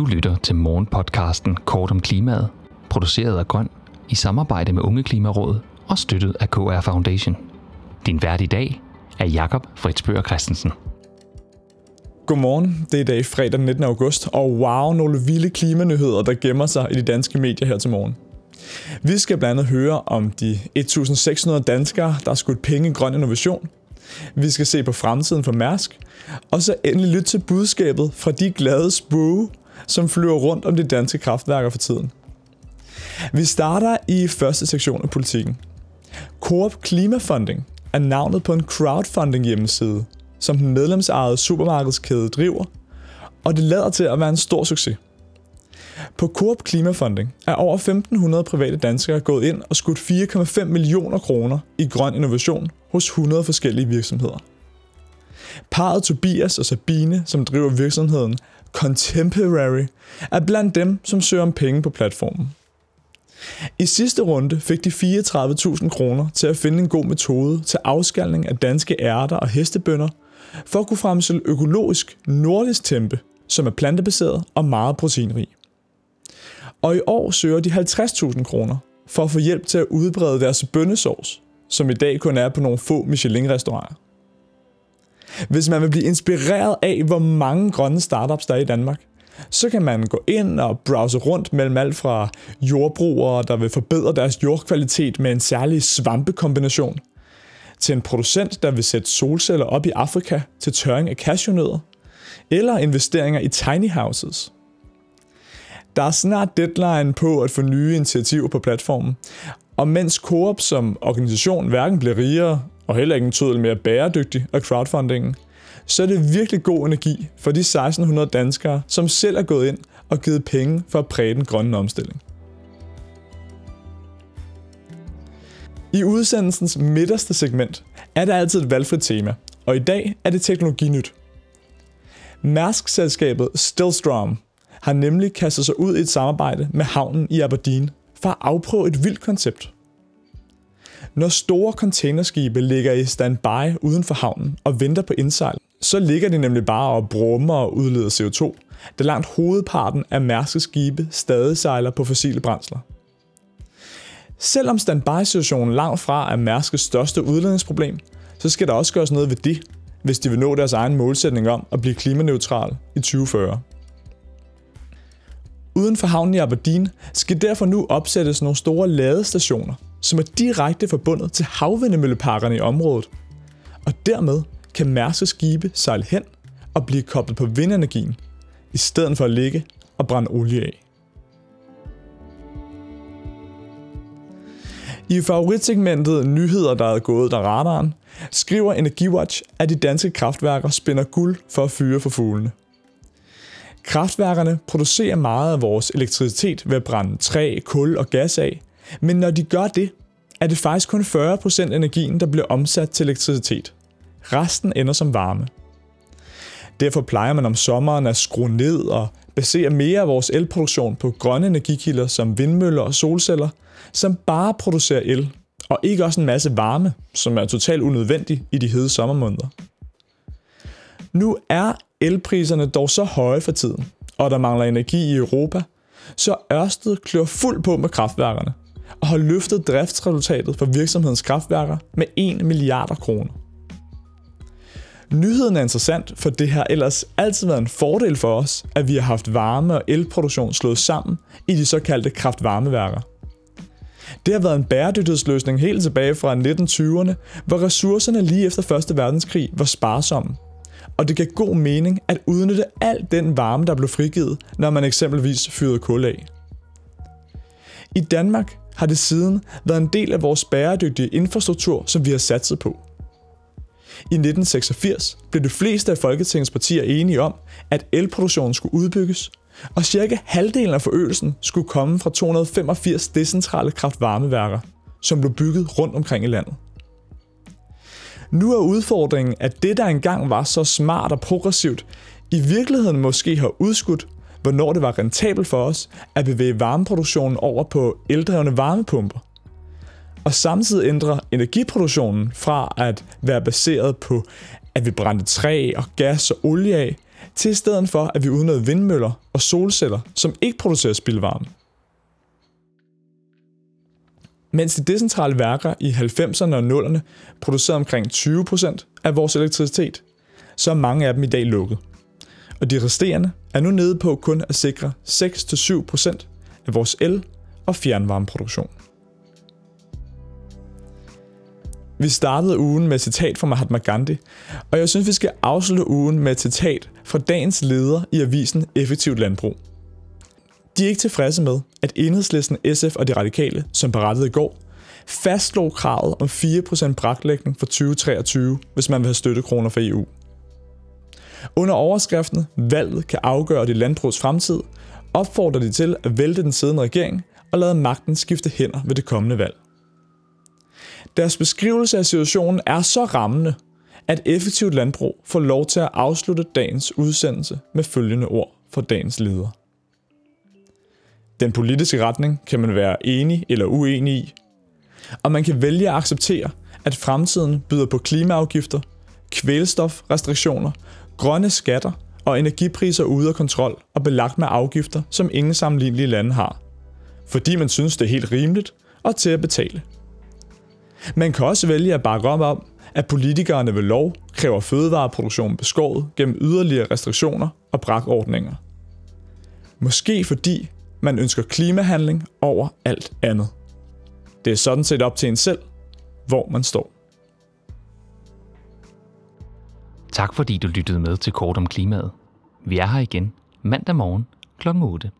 Du lytter til morgenpodcasten Kort om klimaet, produceret af Grøn i samarbejde med Unge Klimarådet og støttet af KR Foundation. Din vært i dag er Jakob Fritzbøger Christensen. Godmorgen, det er i dag fredag den 19. august, og wow, nogle vilde klimanyheder, der gemmer sig i de danske medier her til morgen. Vi skal blandt andet høre om de 1.600 danskere, der har skudt penge i grøn innovation. Vi skal se på fremtiden for Mærsk, og så endelig lytte til budskabet fra de glade spøge, som flyver rundt om de danske kraftværker for tiden. Vi starter i første sektion af politikken. Coop Klimafunding er navnet på en crowdfunding hjemmeside, som den medlemsejede supermarkedskæde driver, og det lader til at være en stor succes. På Coop Klimafunding er over 1.500 private danskere gået ind og skudt 4,5 millioner kroner i grøn innovation hos 100 forskellige virksomheder. Paret Tobias og Sabine, som driver virksomheden Contemporary, er blandt dem, som søger om penge på platformen. I sidste runde fik de 34.000 kroner til at finde en god metode til afskalning af danske ærter og hestebønder, for at kunne fremstille økologisk nordisk tempe, som er plantebaseret og meget proteinrig. Og i år søger de 50.000 kroner for at få hjælp til at udbrede deres bønnesovs, som i dag kun er på nogle få Michelin-restauranter. Hvis man vil blive inspireret af, hvor mange grønne startups der er i Danmark, så kan man gå ind og browse rundt mellem alt fra jordbrugere, der vil forbedre deres jordkvalitet med en særlig svampekombination, til en producent, der vil sætte solceller op i Afrika til tørring af cashewnødder, eller investeringer i tiny houses. Der er snart deadline på at få nye initiativer på platformen, og mens Coop som organisation hverken bliver rigere og heller ikke en mere bæredygtig af crowdfundingen, så er det virkelig god energi for de 1600 danskere, som selv er gået ind og givet penge for at præge den grønne omstilling. I udsendelsens midterste segment er der altid et valgfrit tema, og i dag er det teknologinyt. Mærsk-selskabet Stillstrom har nemlig kastet sig ud i et samarbejde med havnen i Aberdeen for at afprøve et vildt koncept – når store containerskibe ligger i standby uden for havnen og venter på indsejl, så ligger de nemlig bare og brummer og udleder CO2, da langt hovedparten af Mærskes skibe stadig sejler på fossile brændsler. Selvom standby-situationen langt fra er Mærskes største udledningsproblem, så skal der også gøres noget ved det, hvis de vil nå deres egen målsætning om at blive klimaneutral i 2040. Uden for havnen i Aberdeen skal derfor nu opsættes nogle store ladestationer, som er direkte forbundet til havvindemølleparkerne i området. Og dermed kan Mærske skibe sejle hen og blive koblet på vindenergien, i stedet for at ligge og brænde olie af. I favoritsegmentet Nyheder, der er gået der radaren, skriver Energiwatch, at de danske kraftværker spænder guld for at fyre for fuglene. Kraftværkerne producerer meget af vores elektricitet ved at brænde træ, kul og gas af, men når de gør det, er det faktisk kun 40% af energien, der bliver omsat til elektricitet. Resten ender som varme. Derfor plejer man om sommeren at skrue ned og basere mere af vores elproduktion på grønne energikilder som vindmøller og solceller, som bare producerer el, og ikke også en masse varme, som er totalt unødvendig i de hede sommermåneder. Nu er elpriserne dog så høje for tiden, og der mangler energi i Europa, så Ørsted klør fuld på med kraftværkerne og har løftet driftsresultatet for virksomhedens kraftværker med 1 milliarder kroner. Nyheden er interessant, for det har ellers altid været en fordel for os, at vi har haft varme og elproduktion slået sammen i de såkaldte kraftvarmeværker. Det har været en bæredygtighedsløsning helt tilbage fra 1920'erne, hvor ressourcerne lige efter 1. verdenskrig var sparsomme. Og det gav god mening at udnytte al den varme, der blev frigivet, når man eksempelvis fyrede kul af. I Danmark har det siden været en del af vores bæredygtige infrastruktur, som vi har satset på. I 1986 blev de fleste af Folketingets partier enige om, at elproduktionen skulle udbygges, og cirka halvdelen af forøgelsen skulle komme fra 285 decentrale kraftvarmeværker, som blev bygget rundt omkring i landet. Nu er udfordringen, at det, der engang var så smart og progressivt, i virkeligheden måske har udskudt hvornår det var rentabelt for os at bevæge varmeproduktionen over på eldrevne varmepumper. Og samtidig ændre energiproduktionen fra at være baseret på, at vi brændte træ og gas og olie af, til i stedet for, at vi udnyttede vindmøller og solceller, som ikke producerer spildvarme. Mens de decentrale værker i 90'erne og 0'erne producerede omkring 20% af vores elektricitet, så er mange af dem i dag lukket. Og de resterende er nu nede på kun at sikre 6-7% af vores el- og fjernvarmeproduktion. Vi startede ugen med et citat fra Mahatma Gandhi, og jeg synes, vi skal afslutte ugen med et citat fra dagens leder i avisen Effektivt Landbrug. De er ikke tilfredse med, at enhedslisten, SF og de radikale, som berettede i går, fastslog kravet om 4% braklægning for 2023, hvis man vil have støttekroner fra EU. Under overskriften Valget kan afgøre det landbrugs fremtid, opfordrer de til at vælte den siddende regering og lade magten skifte hænder ved det kommende valg. Deres beskrivelse af situationen er så rammende, at effektivt landbrug får lov til at afslutte dagens udsendelse med følgende ord fra dagens leder. Den politiske retning kan man være enig eller uenig i, og man kan vælge at acceptere, at fremtiden byder på klimaafgifter, kvælstofrestriktioner, grønne skatter og energipriser ude af kontrol og belagt med afgifter, som ingen sammenlignelige lande har. Fordi man synes, det er helt rimeligt og til at betale. Man kan også vælge at bakke op om, at politikerne ved lov kræver fødevareproduktionen beskåret gennem yderligere restriktioner og brakordninger. Måske fordi man ønsker klimahandling over alt andet. Det er sådan set op til en selv, hvor man står. Tak fordi du lyttede med til Kort om Klimaet. Vi er her igen mandag morgen kl. 8.